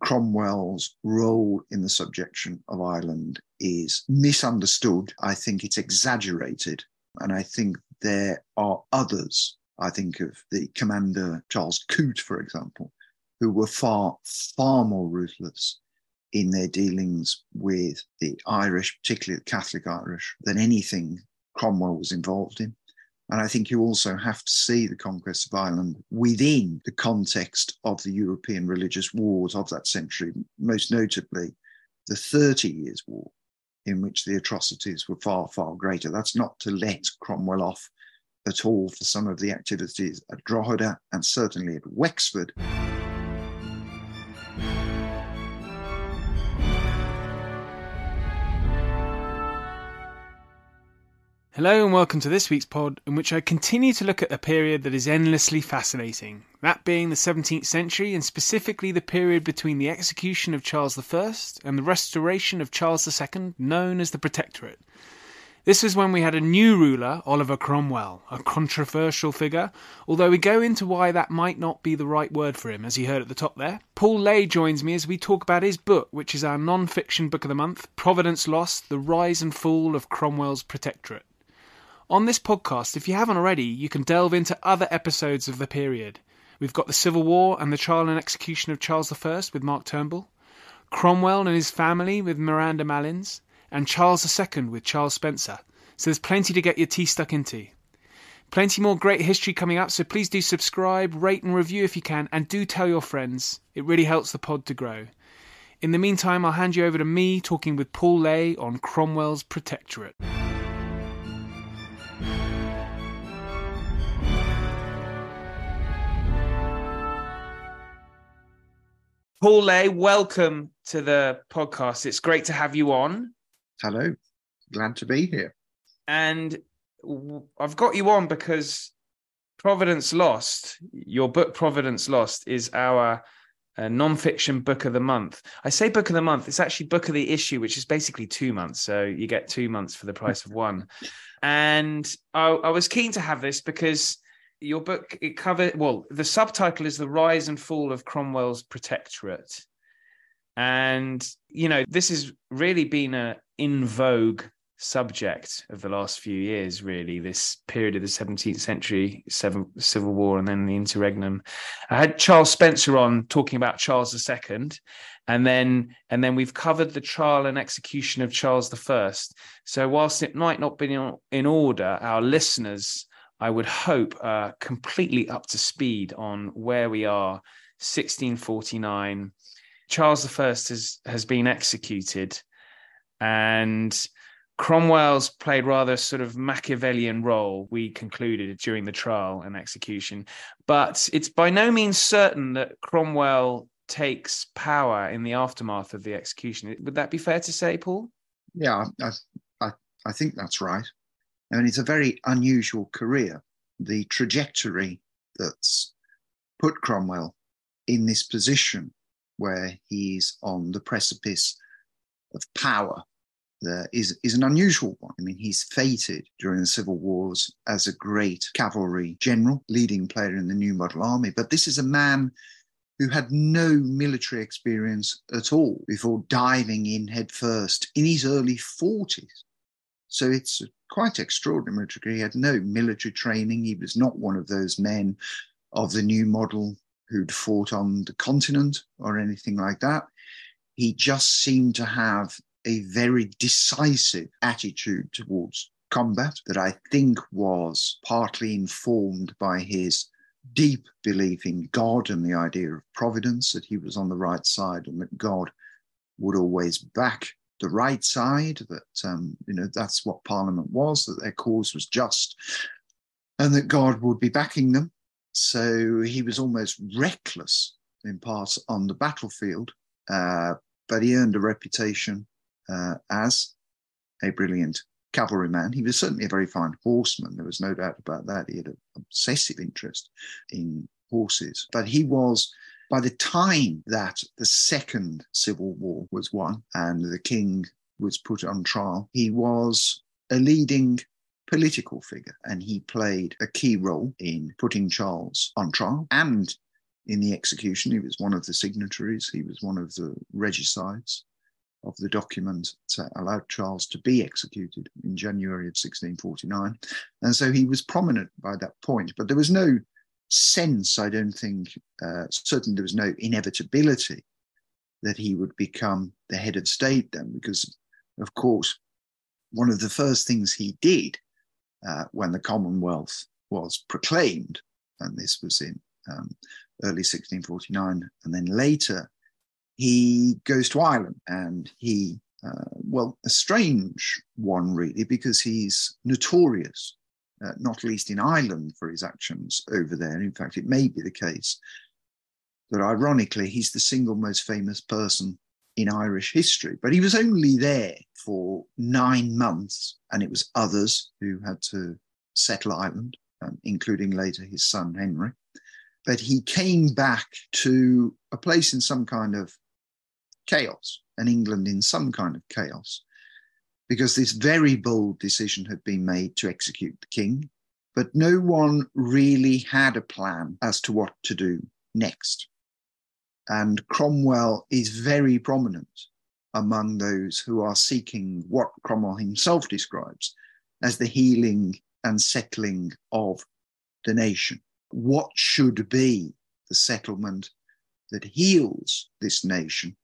Cromwell's role in the subjection of Ireland is misunderstood. I think it's exaggerated. And I think there are others. I think of the commander Charles Coote, for example, who were far, far more ruthless in their dealings with the Irish, particularly the Catholic Irish, than anything Cromwell was involved in. And I think you also have to see the conquest of Ireland within the context of the European religious wars of that century, most notably the Thirty Years' War, in which the atrocities were far, far greater. That's not to let Cromwell off at all for some of the activities at Drogheda and certainly at Wexford. Hello and welcome to this week's pod, in which I continue to look at a period that is endlessly fascinating, that being the 17th century and specifically the period between the execution of Charles I and the restoration of Charles II, known as the Protectorate. This was when we had a new ruler, Oliver Cromwell, a controversial figure, although we go into why that might not be the right word for him, as you heard at the top there. Paul Lay joins me as we talk about his book, which is our non fiction book of the month Providence Lost The Rise and Fall of Cromwell's Protectorate. On this podcast, if you haven't already, you can delve into other episodes of the period. We've got the Civil War and the trial and execution of Charles I with Mark Turnbull, Cromwell and his family with Miranda Malins, and Charles II with Charles Spencer. So there's plenty to get your teeth stuck into. Plenty more great history coming up, so please do subscribe, rate, and review if you can, and do tell your friends. It really helps the pod to grow. In the meantime, I'll hand you over to me talking with Paul Lay on Cromwell's Protectorate. Paul Lay, welcome to the podcast. It's great to have you on. Hello, glad to be here. And I've got you on because Providence Lost, your book Providence Lost, is our uh, non-fiction book of the month. I say book of the month; it's actually book of the issue, which is basically two months. So you get two months for the price of one. And I, I was keen to have this because your book it covered well the subtitle is the rise and fall of cromwell's protectorate. And you know this has really been a in vogue subject of the last few years really this period of the 17th century seven, civil war and then the interregnum. I had charles spencer on talking about charles ii and then and then we've covered the trial and execution of charles i so whilst it might not be in order our listeners I would hope, uh, completely up to speed on where we are. 1649, Charles I has has been executed, and Cromwell's played rather sort of Machiavellian role. We concluded during the trial and execution, but it's by no means certain that Cromwell takes power in the aftermath of the execution. Would that be fair to say, Paul? Yeah, I, I, I think that's right. I mean, it's a very unusual career. The trajectory that's put Cromwell in this position where he's on the precipice of power uh, is, is an unusual one. I mean, he's fated during the civil wars as a great cavalry general, leading player in the new model army. But this is a man who had no military experience at all before diving in headfirst in his early 40s. So it's quite extraordinary. He had no military training. He was not one of those men of the new model who'd fought on the continent or anything like that. He just seemed to have a very decisive attitude towards combat that I think was partly informed by his deep belief in God and the idea of providence, that he was on the right side and that God would always back the right side, that um, you know that's what Parliament was, that their cause was just, and that God would be backing them. So he was almost reckless in parts on the battlefield, uh, but he earned a reputation uh, as a brilliant cavalryman. He was certainly a very fine horseman. There was no doubt about that. He had an obsessive interest in horses, but he was by the time that the second civil war was won and the king was put on trial, he was a leading political figure and he played a key role in putting Charles on trial and in the execution. He was one of the signatories, he was one of the regicides of the document that allowed Charles to be executed in January of 1649. And so he was prominent by that point, but there was no sense, I don't think, uh, certainly there was no inevitability that he would become the head of state then, because, of course, one of the first things he did uh, when the Commonwealth was proclaimed, and this was in um, early 1649, and then later he goes to Ireland and he, uh, well, a strange one really, because he's notorious, uh, not least in Ireland, for his actions over there. In fact, it may be the case that ironically, he's the single most famous person in Irish history. But he was only there for nine months, and it was others who had to settle Ireland, um, including later his son Henry. But he came back to a place in some kind of chaos, and England in some kind of chaos, because this very bold decision had been made to execute the king, but no one really had a plan as to what to do next. And Cromwell is very prominent among those who are seeking what Cromwell himself describes as the healing and settling of the nation. What should be the settlement that heals this nation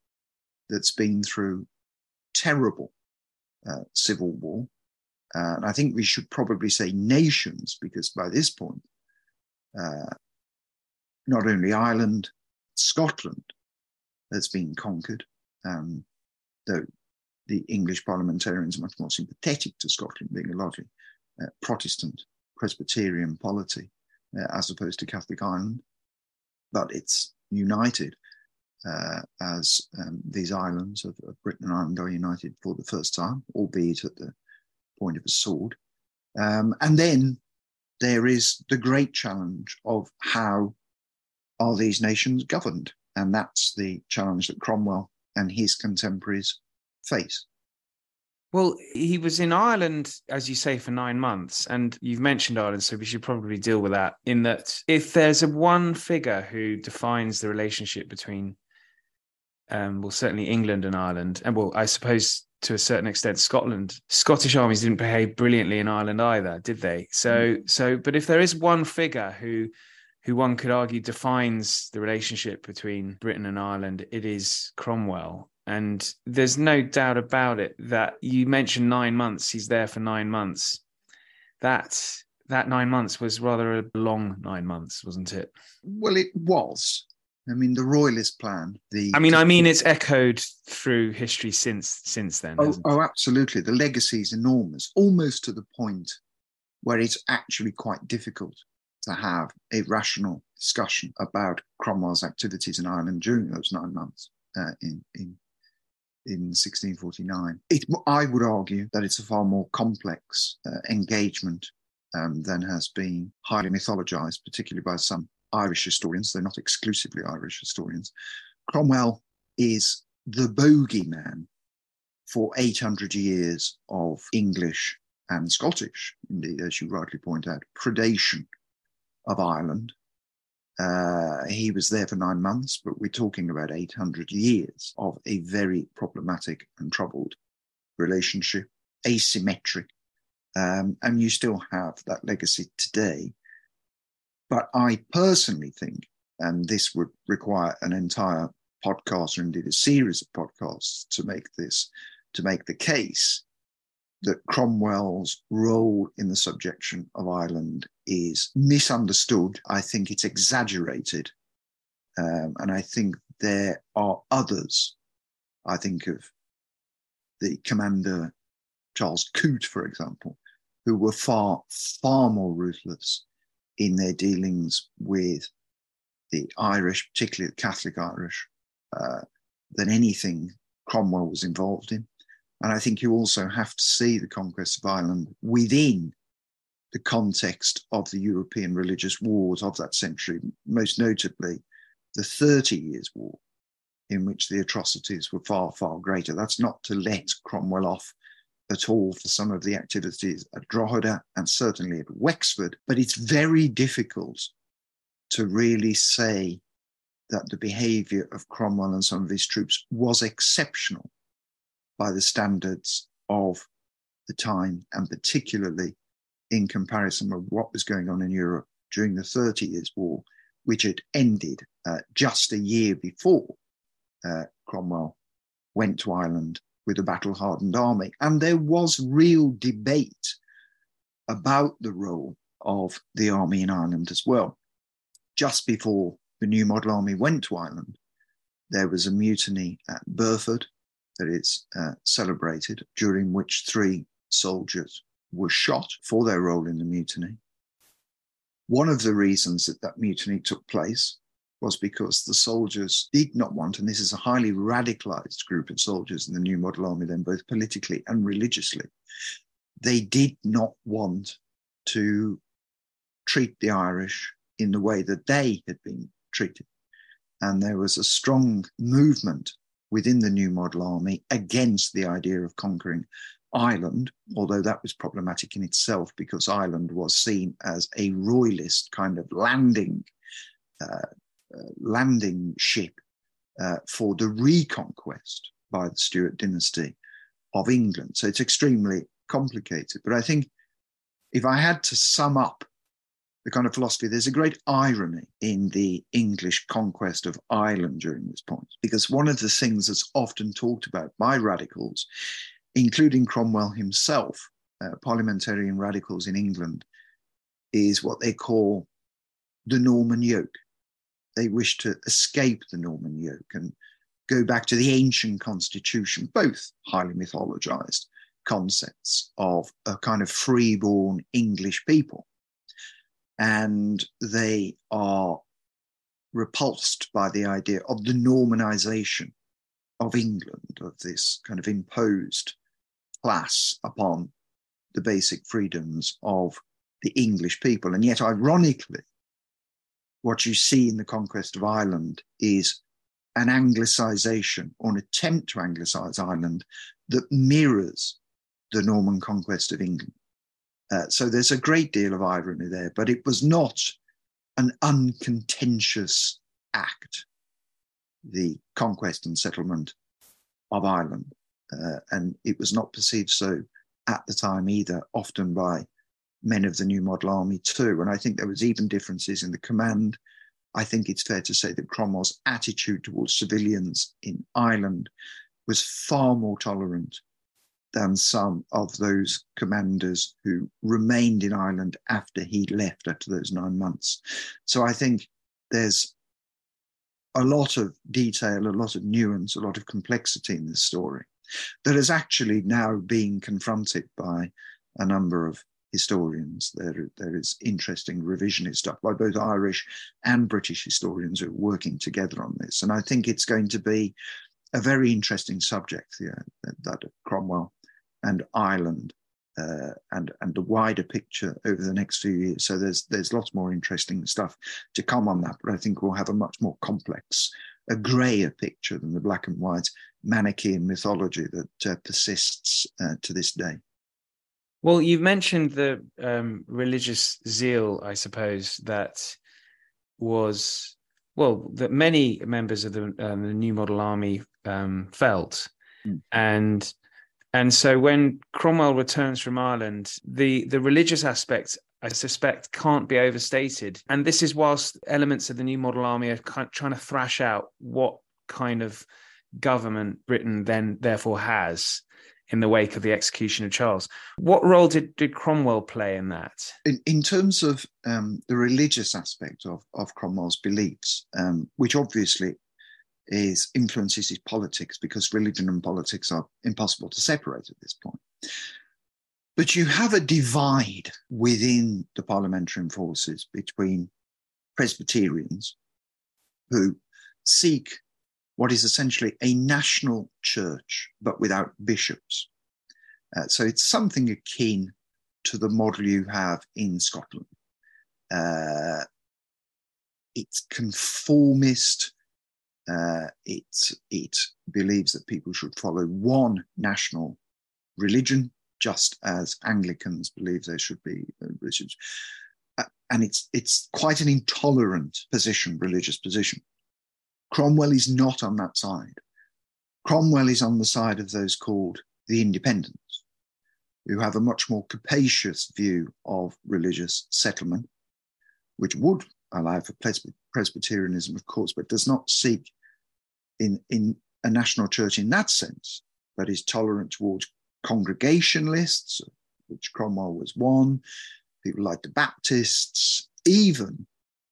that's been through terrible uh, civil war. Uh, and I think we should probably say nations, because by this point, uh, not only Ireland, Scotland has been conquered, um, though the English parliamentarians are much more sympathetic to Scotland being a largely uh, Protestant Presbyterian polity uh, as opposed to Catholic Ireland. But it's united uh, as um, these islands of, of, Britain and Ireland are united for the first time, albeit at the point of a sword. Um, and then there is the great challenge of how are these nations governed? And that's the challenge that Cromwell and his contemporaries face. Well, he was in Ireland, as you say, for nine months. And you've mentioned Ireland, so we should probably deal with that. In that, if there's a one figure who defines the relationship between um, well, certainly England and Ireland, and well, I suppose to a certain extent Scotland. Scottish armies didn't behave brilliantly in Ireland either, did they? So, mm. so, but if there is one figure who, who one could argue defines the relationship between Britain and Ireland, it is Cromwell. And there's no doubt about it that you mentioned nine months. He's there for nine months. That that nine months was rather a long nine months, wasn't it? Well, it was. I mean, the royalist plan. The I mean, I mean, it's echoed through history since since then. Oh, oh, absolutely. The legacy is enormous, almost to the point where it's actually quite difficult to have a rational discussion about Cromwell's activities in Ireland during those nine months uh, in in in 1649. It, I would argue that it's a far more complex uh, engagement um, than has been highly mythologized, particularly by some Irish historians, they're not exclusively Irish historians. Cromwell is the bogeyman for 800 years of English and Scottish, indeed, as you rightly point out, predation of Ireland. Uh, he was there for nine months, but we're talking about 800 years of a very problematic and troubled relationship, asymmetric. Um, and you still have that legacy today but I personally think, and this would require an entire podcast or indeed a series of podcasts to make this, to make the case that Cromwell's role in the subjection of Ireland is misunderstood. I think it's exaggerated. Um, and I think there are others. I think of the commander Charles Coote, for example, who were far, far more ruthless in their dealings with the Irish, particularly the Catholic Irish, uh, than anything Cromwell was involved in. And I think you also have to see the conquest of Ireland within the context of the European religious wars of that century, most notably the Thirty Years' War, in which the atrocities were far, far greater. That's not to let Cromwell off at all for some of the activities at Drogheda and certainly at Wexford, but it's very difficult to really say that the behavior of Cromwell and some of his troops was exceptional by the standards of the time, and particularly in comparison with what was going on in Europe during the Thirty Years' War, which had ended uh, just a year before uh, Cromwell went to Ireland with a battle hardened army. And there was real debate about the role of the army in Ireland as well. Just before the new model army went to Ireland, there was a mutiny at Burford that is uh, celebrated, during which three soldiers were shot for their role in the mutiny. One of the reasons that that mutiny took place was because the soldiers did not want, and this is a highly radicalized group of soldiers in the new model army, then both politically and religiously, they did not want to treat the Irish in the way that they had been treated. And there was a strong movement within the new model army against the idea of conquering Ireland, although that was problematic in itself because Ireland was seen as a royalist kind of landing uh, landing ship uh, for the reconquest by the Stuart dynasty of England. So it's extremely complicated. But I think if I had to sum up the kind of philosophy, there's a great irony in the English conquest of Ireland during this point, because one of the things that's often talked about by radicals, including Cromwell himself, uh, parliamentarian radicals in England, is what they call the Norman yoke. They wish to escape the Norman yoke and go back to the ancient constitution, both highly mythologized concepts of a kind of freeborn English people and they are repulsed by the idea of the Normanization of England, of this kind of imposed class upon the basic freedoms of the English people. And yet, ironically, what you see in the conquest of Ireland is an Anglicization or an attempt to Anglicize Ireland that mirrors the Norman conquest of England. Uh, so there's a great deal of irony there, but it was not an uncontentious act, the conquest and settlement of Ireland. Uh, and it was not perceived so at the time either, often by men of the New Model Army too. And I think there was even differences in the command. I think it's fair to say that Cromwell's attitude towards civilians in Ireland was far more tolerant than some of those commanders who remained in Ireland after he left after those nine months. So I think there's a lot of detail, a lot of nuance, a lot of complexity in this story that is actually now being confronted by a number of historians. There, there is interesting revisionist stuff by both Irish and British historians who are working together on this. And I think it's going to be a very interesting subject, yeah, that Cromwell and Ireland uh, and and the wider picture over the next few years. So there's there's lots more interesting stuff to come on that, but I think we'll have a much more complex, a grayer picture than the black and white Manichaean mythology that uh, persists uh, to this day. Well, you've mentioned the um, religious zeal, I suppose that was well that many members of the, um, the New Model Army um, felt, mm. and and so when Cromwell returns from Ireland, the, the religious aspect, I suspect, can't be overstated. And this is whilst elements of the new model army are kind of trying to thrash out what kind of government Britain then therefore has in the wake of the execution of Charles. What role did, did Cromwell play in that? In, in terms of um, the religious aspect of, of Cromwell's beliefs, um, which obviously is influences his politics because religion and politics are impossible to separate at this point. But you have a divide within the parliamentary forces between Presbyterians who seek what is essentially a national church, but without bishops. Uh, so it's something akin to the model you have in Scotland. Uh, it's conformist, uh, it, it believes that people should follow one national religion, just as Anglicans believe there should be religions. Uh, and it's, it's quite an intolerant position, religious position. Cromwell is not on that side. Cromwell is on the side of those called the independents, who have a much more capacious view of religious settlement, which would allow for Presbyterianism, of course, but does not seek in, in a national church in that sense, but is tolerant towards congregationalists, which Cromwell was one, people like the Baptists, even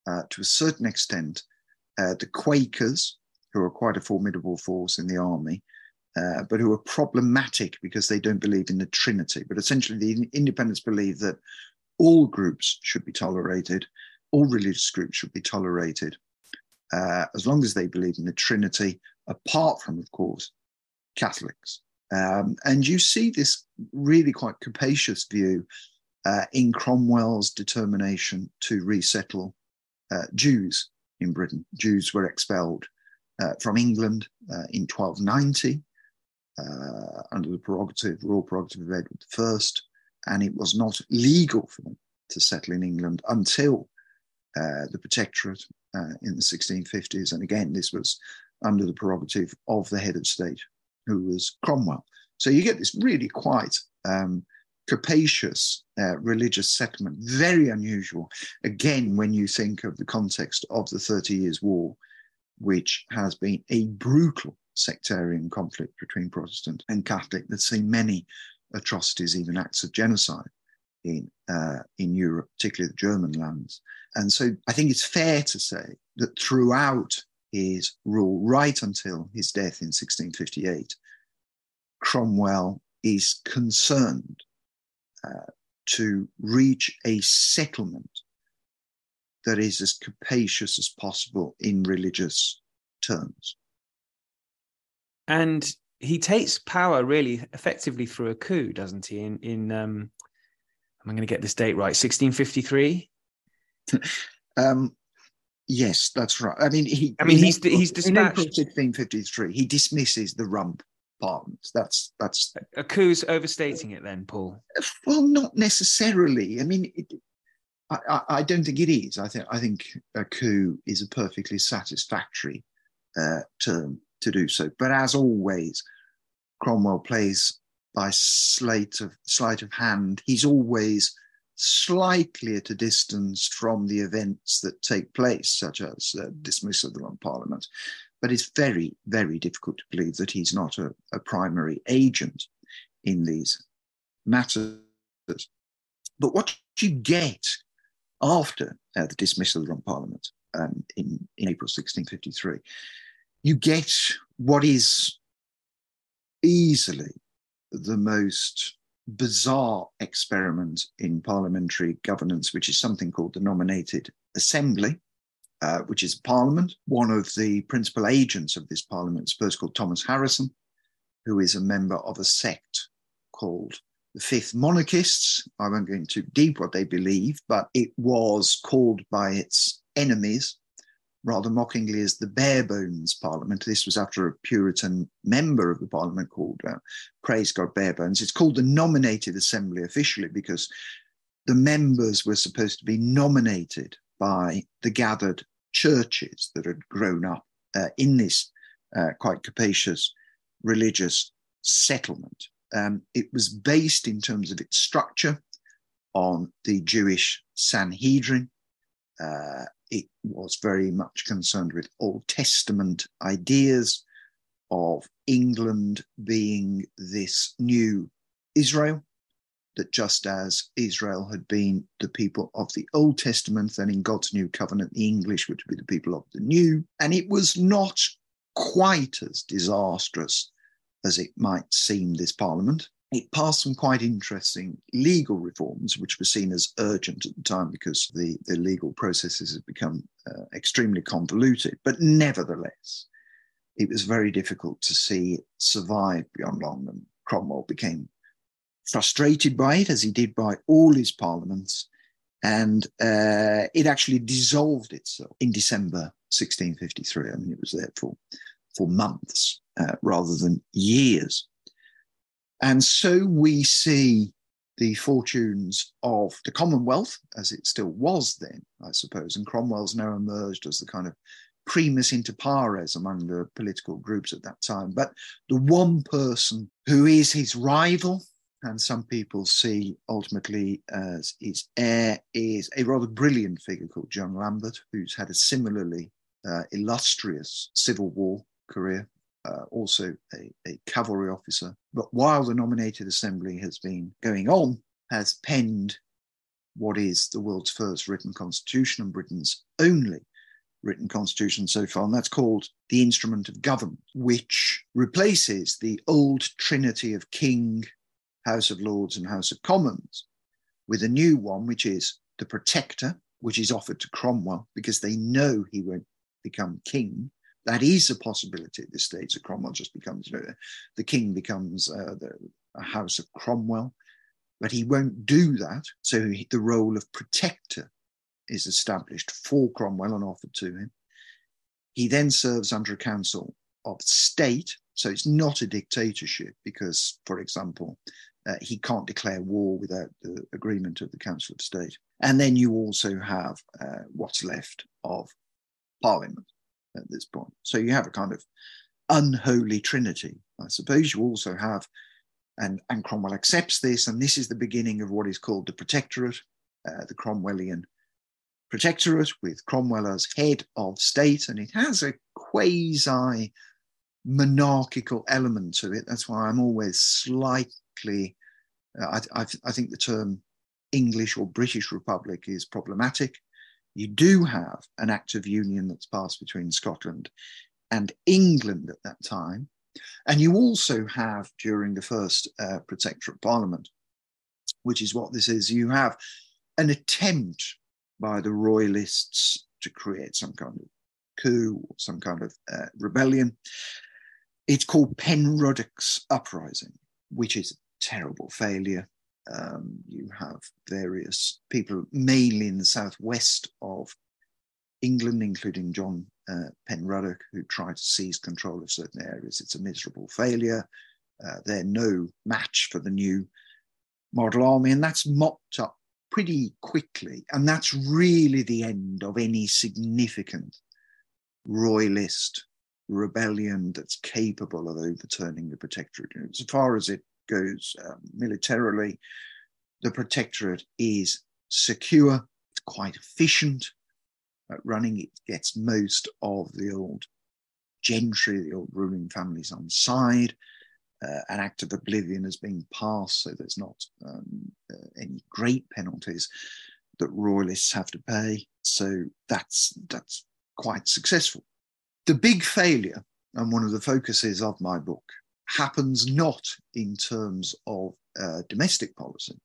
uh, to a certain extent, uh, the Quakers, who are quite a formidable force in the army, uh, but who are problematic because they don't believe in the Trinity. But essentially, the independents believe that all groups should be tolerated, all religious groups should be tolerated, uh, as long as they believe in the Trinity, apart from, of course, Catholics. Um, and you see this really quite capacious view uh, in Cromwell's determination to resettle uh, Jews in Britain. Jews were expelled uh, from England uh, in 1290 uh, under the prerogative, royal prerogative of Edward I, and it was not legal for them to settle in England until uh, the Protectorate in the 1650s. And again, this was under the prerogative of the head of state, who was Cromwell. So you get this really quite um, capacious uh, religious settlement, very unusual. Again, when you think of the context of the Thirty Years' War, which has been a brutal sectarian conflict between Protestant and Catholic that's seen many atrocities, even acts of genocide in uh, in Europe, particularly the German lands. And so I think it's fair to say that throughout his rule, right until his death in 1658, Cromwell is concerned to reach a settlement that is as capacious as possible in religious terms. And he takes power really effectively through a coup, doesn't he? In in um, I'm going to get this date right, 1653. um, yes, that's right. I mean, he. I mean, he's he's dispatched. In 1653, he dismisses the rump parliament. That's that's a coup's overstating it, then, Paul. Well, not necessarily. I mean, it, I, I, don't think it is. I think I think a coup is a perfectly satisfactory uh, term to do so. But as always, Cromwell plays by sleight of sleight of hand. He's always slightly at a distance from the events that take place, such as uh, dismissal of the Rump Parliament. But it's very, very difficult to believe that he's not a, a primary agent in these matters. But what you get after uh, the dismissal of Parliament um, in, in April 1653, you get what is easily the most bizarre experiment in parliamentary governance, which is something called the nominated assembly, uh, which is Parliament. One of the principal agents of this Parliament is a person called Thomas Harrison, who is a member of a sect called the Fifth Monarchists. I won't go into deep what they believe, but it was called by its enemies rather mockingly as the bare bones parliament. This was after a Puritan member of the parliament called uh, Praise God Barebones. It's called the nominated assembly officially because the members were supposed to be nominated by the gathered churches that had grown up uh, in this uh, quite capacious religious settlement. Um, it was based in terms of its structure on the Jewish Sanhedrin. Uh, it was very much concerned with Old Testament ideas of England being this new Israel, that just as Israel had been the people of the Old Testament, then in God's new covenant, the English were to be the people of the new. And it was not quite as disastrous as it might seem, this parliament. It passed some quite interesting legal reforms, which were seen as urgent at the time because the, the legal processes had become uh, extremely convoluted. But nevertheless, it was very difficult to see it survive beyond long, and Cromwell became frustrated by it, as he did by all his parliaments, and uh, it actually dissolved itself in December 1653. I mean, it was there for, for months uh, rather than years. And so we see the fortunes of the Commonwealth, as it still was then, I suppose, and Cromwell's now emerged as the kind of primus inter pares among the political groups at that time. But the one person who is his rival, and some people see ultimately as his heir, is a rather brilliant figure called John Lambert, who's had a similarly uh, illustrious Civil War career. Uh, also a, a cavalry officer. But while the nominated assembly has been going on, has penned what is the world's first written constitution and Britain's only written constitution so far, and that's called the Instrument of Government, which replaces the old trinity of King, House of Lords, and House of Commons with a new one, which is the Protector, which is offered to Cromwell because they know he won't become king. That is a possibility at this stage. That Cromwell just becomes you know, the king becomes uh, the House of Cromwell, but he won't do that. So he, the role of protector is established for Cromwell and offered to him. He then serves under a council of state. So it's not a dictatorship because, for example, uh, he can't declare war without the agreement of the Council of State. And then you also have uh, what's left of Parliament at this point. So you have a kind of unholy trinity. I suppose you also have, and, and Cromwell accepts this, and this is the beginning of what is called the Protectorate, uh, the Cromwellian protectorate with Cromwell as head of state, and it has a quasi monarchical element to it. That's why I'm always slightly, uh, I, I, I think the term English or British Republic is problematic. You do have an act of union that's passed between Scotland and England at that time. And you also have, during the first uh, Protectorate Parliament, which is what this is, you have an attempt by the royalists to create some kind of coup or some kind of uh, rebellion. It's called Penruddock's Uprising, which is terrible failure. Um, you have various people, mainly in the southwest of England, including John uh, Penruddock, who tried to seize control of certain areas. It's a miserable failure. Uh, they're no match for the new model army, and that's mopped up pretty quickly. And that's really the end of any significant royalist rebellion that's capable of overturning the protectorate. As far as it goes um, militarily, the protectorate is secure, it's quite efficient at running. It gets most of the old gentry, the old ruling families on side uh, an act of oblivion has been passed, so there's not um, uh, any great penalties that royalists have to pay. So that's that's quite successful. The big failure, and one of the focuses of my book, happens not in terms of uh, domestic policy,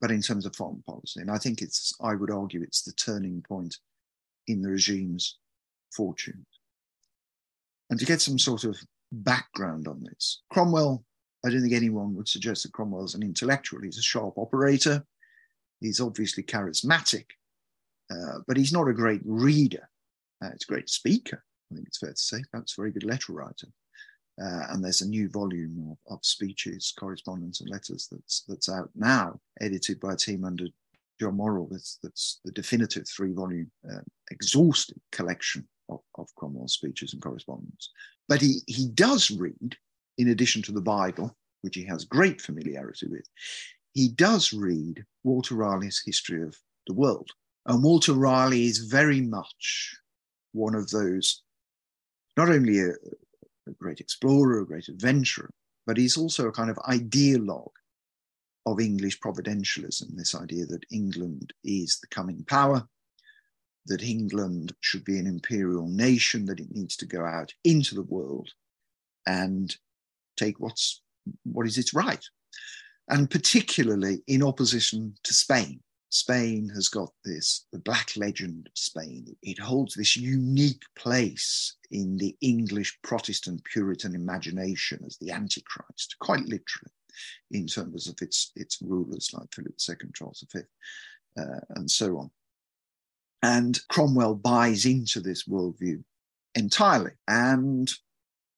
but in terms of foreign policy. And I think it's, I would argue, it's the turning point in the regime's fortunes. And to get some sort of background on this. Cromwell, I don't think anyone would suggest that Cromwell's an intellectual. He's a sharp operator. He's obviously charismatic, uh, but he's not a great reader. Uh, he's a great speaker, I think it's fair to say. Perhaps a very good letter writer. Uh, and there's a new volume of, of, speeches, correspondence, and letters that's that's out now, edited by a team under John Morrill. That's that's the definitive three-volume, uh, exhaustive collection of, of Cromwell's speeches and correspondence. But he, he does read, in addition to the Bible, which he has great familiarity with, he does read Walter Raleigh's History of the World. And Walter Raleigh is very much one of those, not only a, a great explorer, a great adventurer, but he's also a kind of ideologue of English providentialism, this idea that England is the coming power, that England should be an imperial nation, that it needs to go out into the world and take what's what is its right. And particularly in opposition to Spain. Spain has got this, the black legend of Spain. It holds this unique place in the English Protestant Puritan imagination as the Antichrist, quite literally, in terms of its, its rulers like Philip II, Charles V, uh, and so on. And Cromwell buys into this worldview entirely. And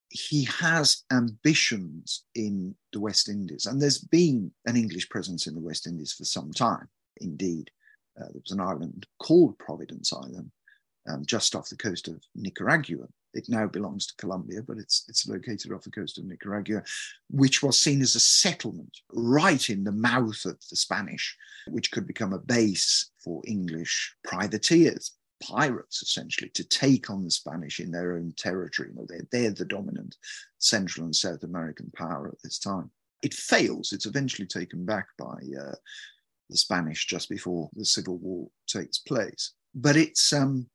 he has ambitions in the West Indies. And there's been an English presence in the West Indies for some time. Indeed, uh, there was an island called Providence Island um, just off the coast of Nicaragua. It now belongs to Colombia, but it's, it's located off the coast of Nicaragua, which was seen as a settlement right in the mouth of the Spanish, which could become a base for English privateers, pirates essentially, to take on the Spanish in their own territory. You know, they're, they're the dominant Central and South American power at this time. It fails. It's eventually taken back by uh, the Spanish just before the Civil War takes place. But it's um,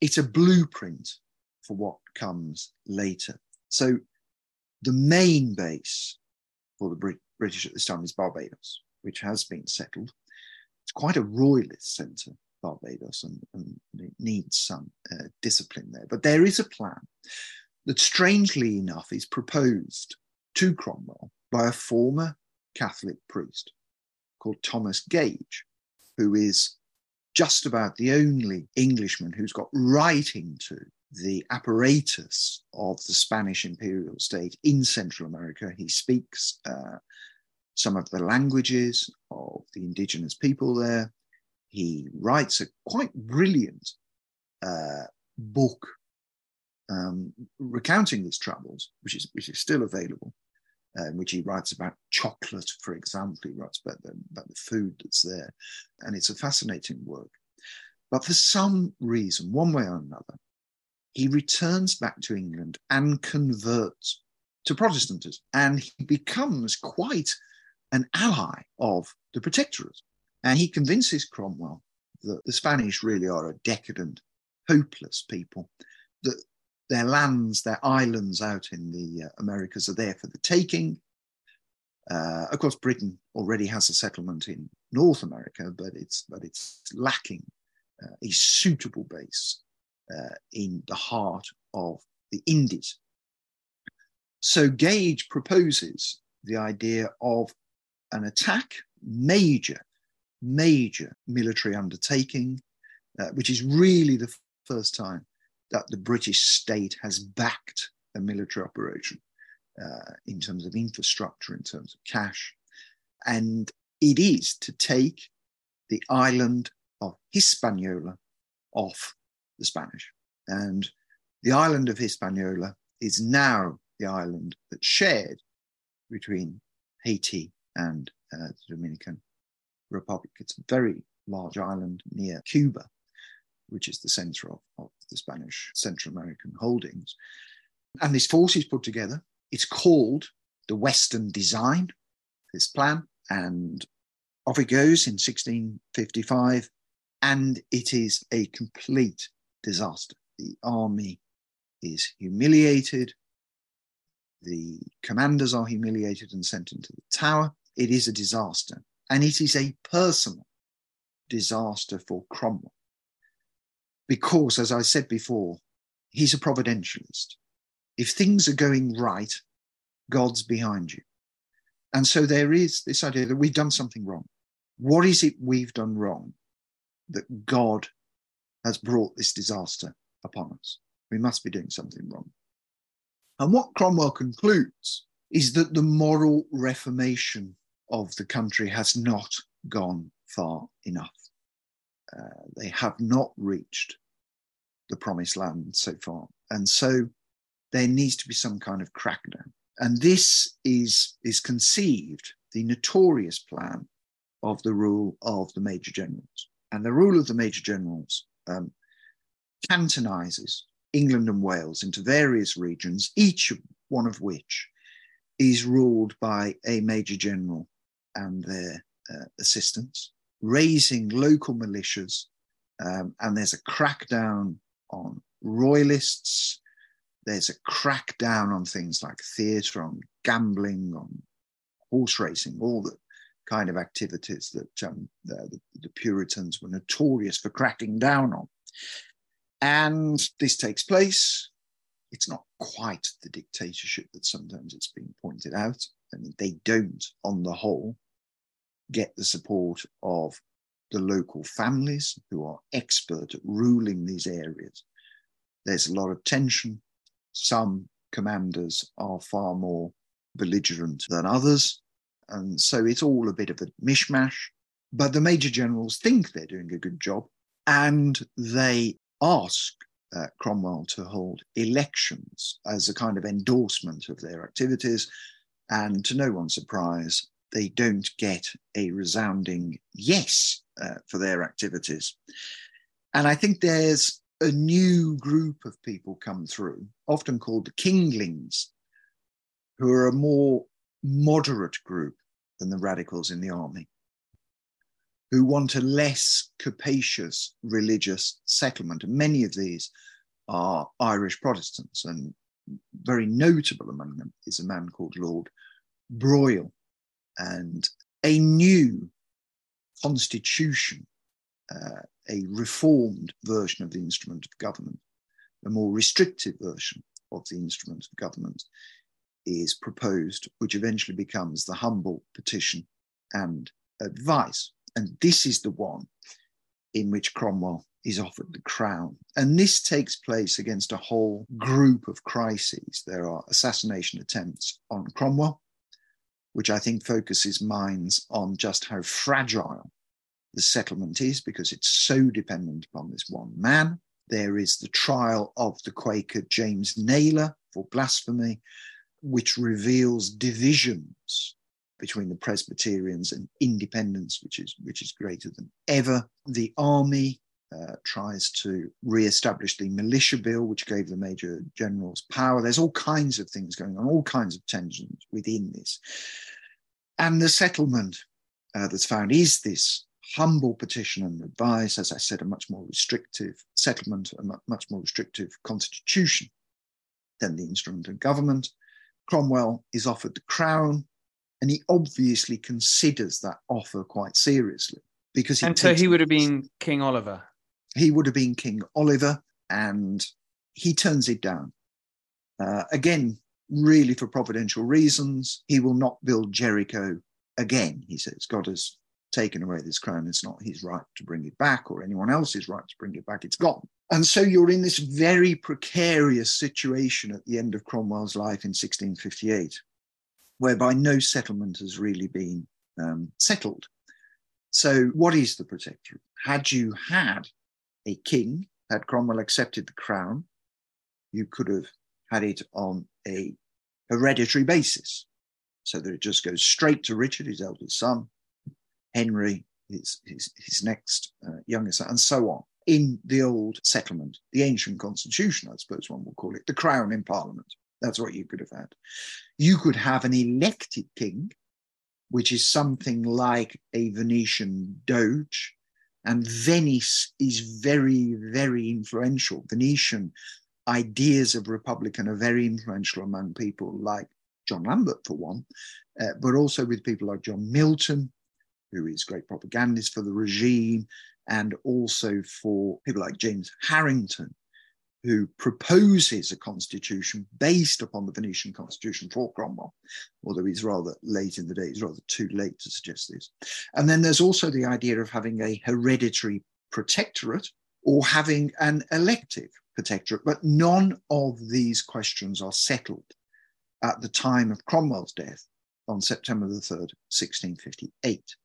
it's a blueprint for what comes later. So the main base for the Brit- British at this time is Barbados, which has been settled. It's quite a royalist centre, Barbados, and, and it needs some uh, discipline there. But there is a plan that, strangely enough, is proposed to Cromwell by a former Catholic priest called Thomas Gage, who is just about the only Englishman who's got right into the apparatus of the Spanish imperial state in Central America. He speaks uh, some of the languages of the indigenous people there. He writes a quite brilliant uh, book um, recounting his travels, which is which is still available in which he writes about chocolate, for example. He writes about the, about the food that's there. And it's a fascinating work. But for some reason, one way or another, he returns back to England and converts to Protestantism. And he becomes quite an ally of the Protectorate. And he convinces Cromwell that the Spanish really are a decadent, hopeless people, that their lands, their islands out in the uh, Americas are there for the taking. Uh, of course, Britain already has a settlement in North America, but it's but it's lacking uh, a suitable base uh, in the heart of the Indies. So Gage proposes the idea of an attack, major, major military undertaking, uh, which is really the first time that the British state has backed a military operation uh, in terms of infrastructure, in terms of cash. And it is to take the island of Hispaniola off the Spanish. And the island of Hispaniola is now the island that's shared between Haiti and uh, the Dominican Republic. It's a very large island near Cuba which is the center of, of the Spanish Central American holdings. And this force is put together. It's called the Western Design, this plan, and off it goes in 1655. And it is a complete disaster. The army is humiliated. The commanders are humiliated and sent into the tower. It is a disaster. And it is a personal disaster for Cromwell because, as I said before, he's a providentialist. If things are going right, God's behind you. And so there is this idea that we've done something wrong. What is it we've done wrong that God has brought this disaster upon us? We must be doing something wrong. And what Cromwell concludes is that the moral reformation of the country has not gone far enough. Uh, they have not reached the promised land so far. And so there needs to be some kind of crackdown. And this is, is conceived, the notorious plan of the rule of the major generals. And the rule of the major generals um, cantonizes England and Wales into various regions, each one of which is ruled by a major general and their uh, assistants, raising local militias. Um, and there's a crackdown on royalists. There's a crackdown on things like theatre, on gambling, on horse racing, all the kind of activities that um, the, the, Puritans were notorious for cracking down on. And this takes place. It's not quite the dictatorship that sometimes it's been pointed out. I mean, they don't, on the whole, get the support of the local families who are expert at ruling these areas. There's a lot of tension. Some commanders are far more belligerent than others. And so it's all a bit of a mishmash. But the major generals think they're doing a good job. And they ask uh, Cromwell to hold elections as a kind of endorsement of their activities. And to no one's surprise, they don't get a resounding yes uh, for their activities. And I think there's a new group of people come through, often called the Kinglings, who are a more moderate group than the radicals in the army, who want a less capacious religious settlement. And many of these are Irish Protestants, and very notable among them is a man called Lord Broghill. And a new constitution, uh, a reformed version of the instrument of government, a more restrictive version of the instrument of government, is proposed, which eventually becomes the humble petition and advice. And this is the one in which Cromwell is offered the crown. And this takes place against a whole group of crises. There are assassination attempts on Cromwell, which I think focuses minds on just how fragile the settlement is because it's so dependent upon this one man. There is the trial of the Quaker James Nayler for blasphemy, which reveals divisions between the Presbyterians and independents, which is which is greater than ever. The army uh, tries to re-establish the militia bill, which gave the major generals power. There's all kinds of things going on, all kinds of tensions within this, and the settlement uh, that's found is this humble petition and advice, as I said, a much more restrictive settlement, a much more restrictive constitution than the instrument of government. Cromwell is offered the crown, and he obviously considers that offer quite seriously because and so he would have been King Oliver. He would have been King Oliver, and he turns it down. Uh, again, really for providential reasons, he will not build Jericho again. He says God has taken away this crown. It's not his right to bring it back or anyone else's right to bring it back. It's gone. And so you're in this very precarious situation at the end of Cromwell's life in 1658, whereby no settlement has really been um, settled. So, what is the protectorate? Had you had a king, had Cromwell accepted the crown, you could have had it on a hereditary basis, so that it just goes straight to Richard, his eldest son, Henry, his, his, his next uh, youngest son, and so on in the old settlement, the ancient constitution, I suppose one will call it, the crown in parliament. That's what you could have had. You could have an elected king, which is something like a Venetian doge. And Venice is very, very influential. Venetian ideas of republican are very influential among people like John Lambert, for one, uh, but also with people like John Milton, who is great propagandist for the regime, and also for people like James Harrington, who proposes a constitution based upon the Venetian constitution for Cromwell, although he's rather late in the day, he's rather too late to suggest this. And then there's also the idea of having a hereditary protectorate or having an elective protectorate, but none of these questions are settled at the time of Cromwell's death on September the 3rd, 1658.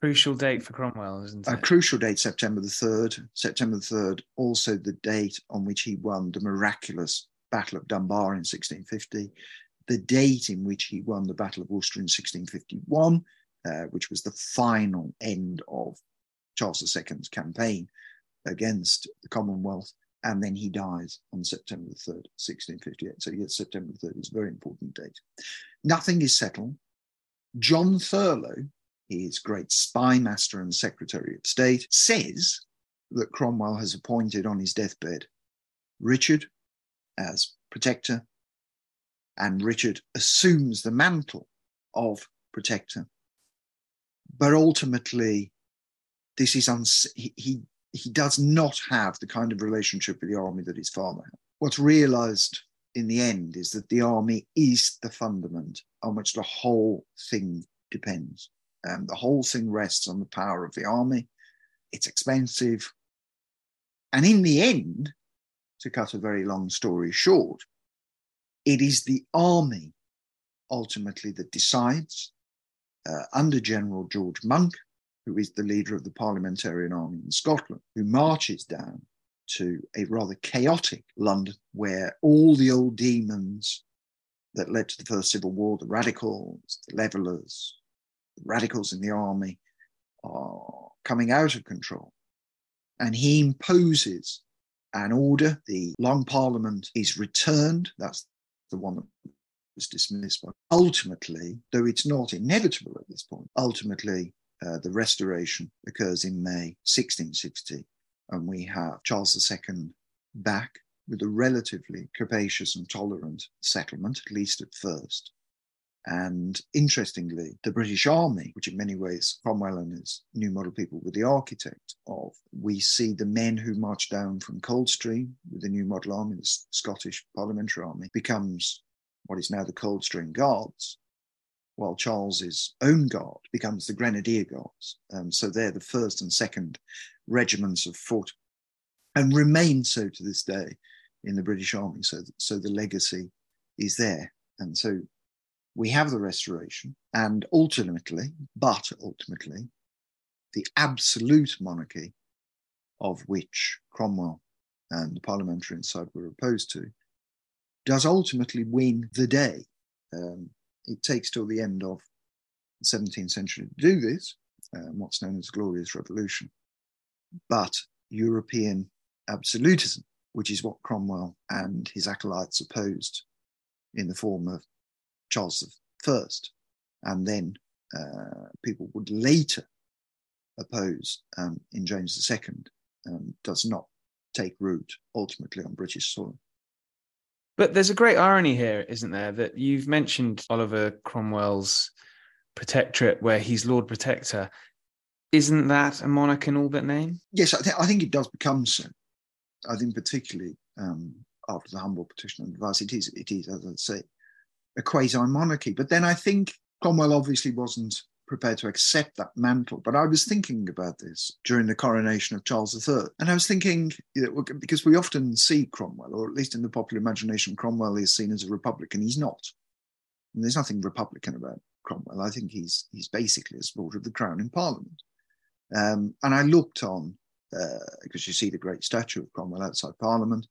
Crucial date for Cromwell, isn't it? A crucial date, September the 3rd. September the 3rd, also the date on which he won the miraculous Battle of Dunbar in 1650, the date in which he won the Battle of Worcester in 1651, uh, which was the final end of Charles II's campaign against the Commonwealth. And then he dies on September the 3rd, 1658. So, yes, September the 3rd is a very important date. Nothing is settled. John Thurloe, his great spy master and secretary of state, says that Cromwell has appointed on his deathbed Richard as protector, and Richard assumes the mantle of protector. But ultimately, this is uns- he, he he does not have the kind of relationship with the army that his father had. What's realized in the end is that the army is the fundament on which the whole thing depends. Um, the whole thing rests on the power of the army. It's expensive. And in the end, to cut a very long story short, it is the army ultimately that decides uh, under General George Monk, who is the leader of the Parliamentarian Army in Scotland, who marches down to a rather chaotic London where all the old demons that led to the First Civil War, the radicals, the levelers, the radicals in the army, are coming out of control. And he imposes an order. The Long Parliament is returned. That's the one that was dismissed. But ultimately, though it's not inevitable at this point, ultimately uh, the restoration occurs in May 1660 and we have Charles II back with a relatively capacious and tolerant settlement, at least at first. And interestingly, the British Army, which in many ways Cromwell and his new model people were the architect of, we see the men who marched down from Coldstream with the new model army, the Scottish Parliamentary Army, becomes what is now the Coldstream Guards, while Charles's own guard becomes the Grenadier Guards. Um, so they're the first and second regiments of foot and remain so to this day in the British Army. So, so the legacy is there. And so we have the restoration and ultimately, but ultimately, the absolute monarchy of which Cromwell and the parliamentarian side were opposed to does ultimately win the day. Um, it takes till the end of the 17th century to do this, um, what's known as the Glorious Revolution. But European absolutism, which is what Cromwell and his acolytes opposed in the form of Charles I, and then uh, people would later oppose um, in James II, um, does not take root ultimately on British soil. But there's a great irony here, isn't there? That you've mentioned Oliver Cromwell's protectorate, where he's Lord Protector. Isn't that a monarch in all but name? Yes, I, th- I think it does become so. I think particularly um, after the humble petition and advice, it is, it is, as I say, a quasi monarchy. But then I think Cromwell obviously wasn't prepared to accept that mantle. But I was thinking about this during the coronation of Charles III. And I was thinking, because we often see Cromwell, or at least in the popular imagination, Cromwell is seen as a Republican. He's not. And there's nothing Republican about Cromwell. I think he's, he's basically a supporter of the crown in Parliament. Um, and I looked on, uh, because you see the great statue of Cromwell outside Parliament,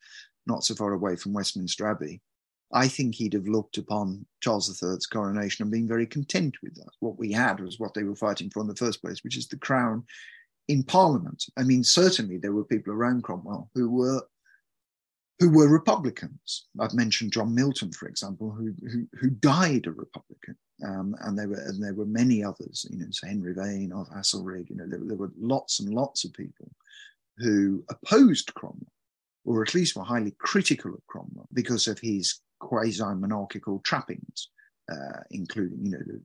not so far away from Westminster Abbey. I think he'd have looked upon Charles III's coronation and been very content with that. What we had was what they were fighting for in the first place, which is the crown in Parliament. I mean, certainly there were people around Cromwell who were who were Republicans. I've mentioned John Milton, for example, who who, who died a Republican, um, and there were and there were many others. You know, Sir Henry Vane, of Haselrig. You know, there, there were lots and lots of people who opposed Cromwell, or at least were highly critical of Cromwell because of his quasi-monarchical trappings, uh, including, you know, the,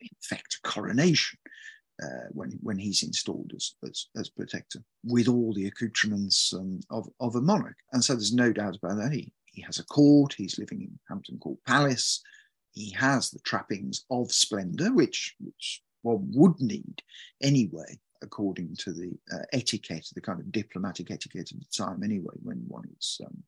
in fact, coronation. Uh, when when he's installed as, as, as protector, with all the accoutrements um, of of a monarch, and so there's no doubt about that. He he has a court. He's living in Hampton Court Palace. He has the trappings of splendour, which which one would need anyway, according to the uh, etiquette, the kind of diplomatic etiquette of the time, anyway, when one is um,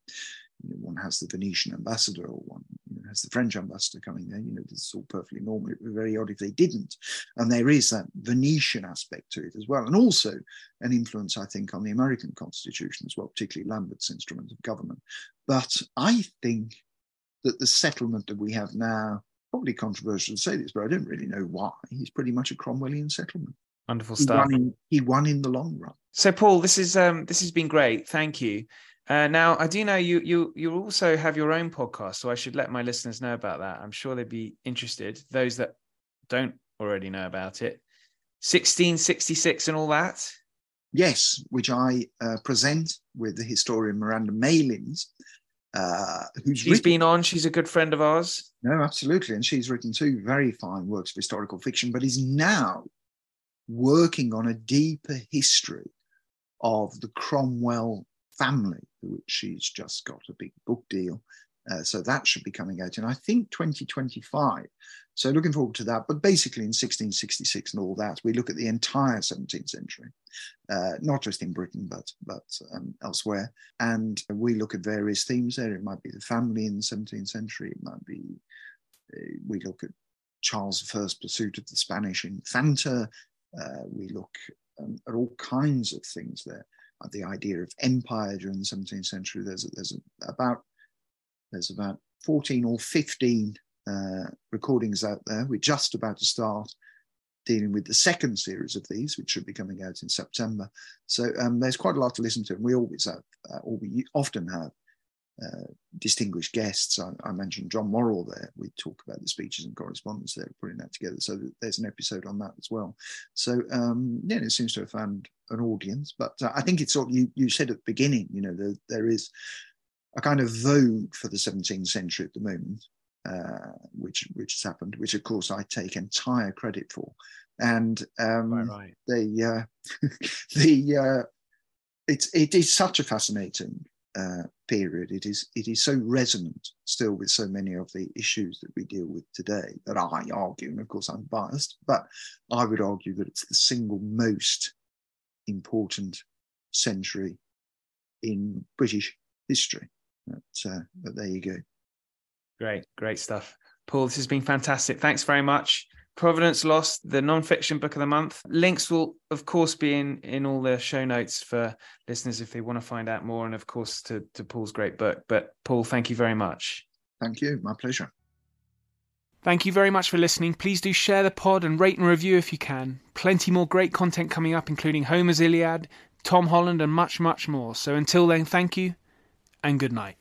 you know, one has the Venetian ambassador or one you know, has the French ambassador coming there. You know, this is all perfectly normal. It would be very odd if they didn't. And there is that Venetian aspect to it as well. And also an influence, I think, on the American Constitution as well, particularly Lambert's instrument of government. But I think that the settlement that we have now, probably controversial to say this, but I don't really know why, is pretty much a Cromwellian settlement. Wonderful stuff. He won in, he won in the long run. So, Paul, this is um, this has been great. Thank you. Uh, now, I do know you you you also have your own podcast, so I should let my listeners know about that. I'm sure they'd be interested. Those that don't already know about it, 1666 and all that. Yes, which I uh, present with the historian Miranda Malins, uh, who's she's written, been on. She's a good friend of ours. No, absolutely, and she's written two very fine works of historical fiction, but is now working on a deeper history of the Cromwell family, which she's just got a big book deal. Uh, so that should be coming out in, I think, 2025. So looking forward to that. But basically, in 1666 and all that, we look at the entire 17th century, uh, not just in Britain, but but um, elsewhere. And we look at various themes there. It might be the family in the 17th century. It might be uh, we look at Charles I's pursuit of the Spanish infanta. Uh, we look um, at all kinds of things there. Uh, the idea of empire during the 17th century. There's there's about there's about 14 or 15 uh, recordings out there. We're just about to start dealing with the second series of these, which should be coming out in September. So um, there's quite a lot to listen to, and we always have, uh, or we often have, uh, distinguished guests. I, I, mentioned John Morrill there. We talk about the speeches and correspondence there, putting that together. So there's an episode on that as well. So um, yeah, it seems to have found an audience. But uh, I think it's sort of, you, you said at the beginning, you know, the, there is a kind of vogue for the 17th century at the moment. Uh, which which has happened, which of course I take entire credit for, and um, right, right. the uh, the uh, it's it is such a fascinating uh, period. It is it is so resonant still with so many of the issues that we deal with today that I argue, and of course I'm biased, but I would argue that it's the single most important century in British history. But, uh, but there you go. Great, great stuff. Paul, this has been fantastic. Thanks very much. Providence Lost, the non-fiction book of the month. Links will, of course, be in in all the show notes for listeners if they want to find out more, and of course to to Paul's great book. But Paul, thank you very much. Thank you. My pleasure. Thank you very much for listening. Please do share the pod and rate and review if you can. Plenty more great content coming up, including Homer's Iliad, Tom Holland, and much, much more. So until then, thank you and good night.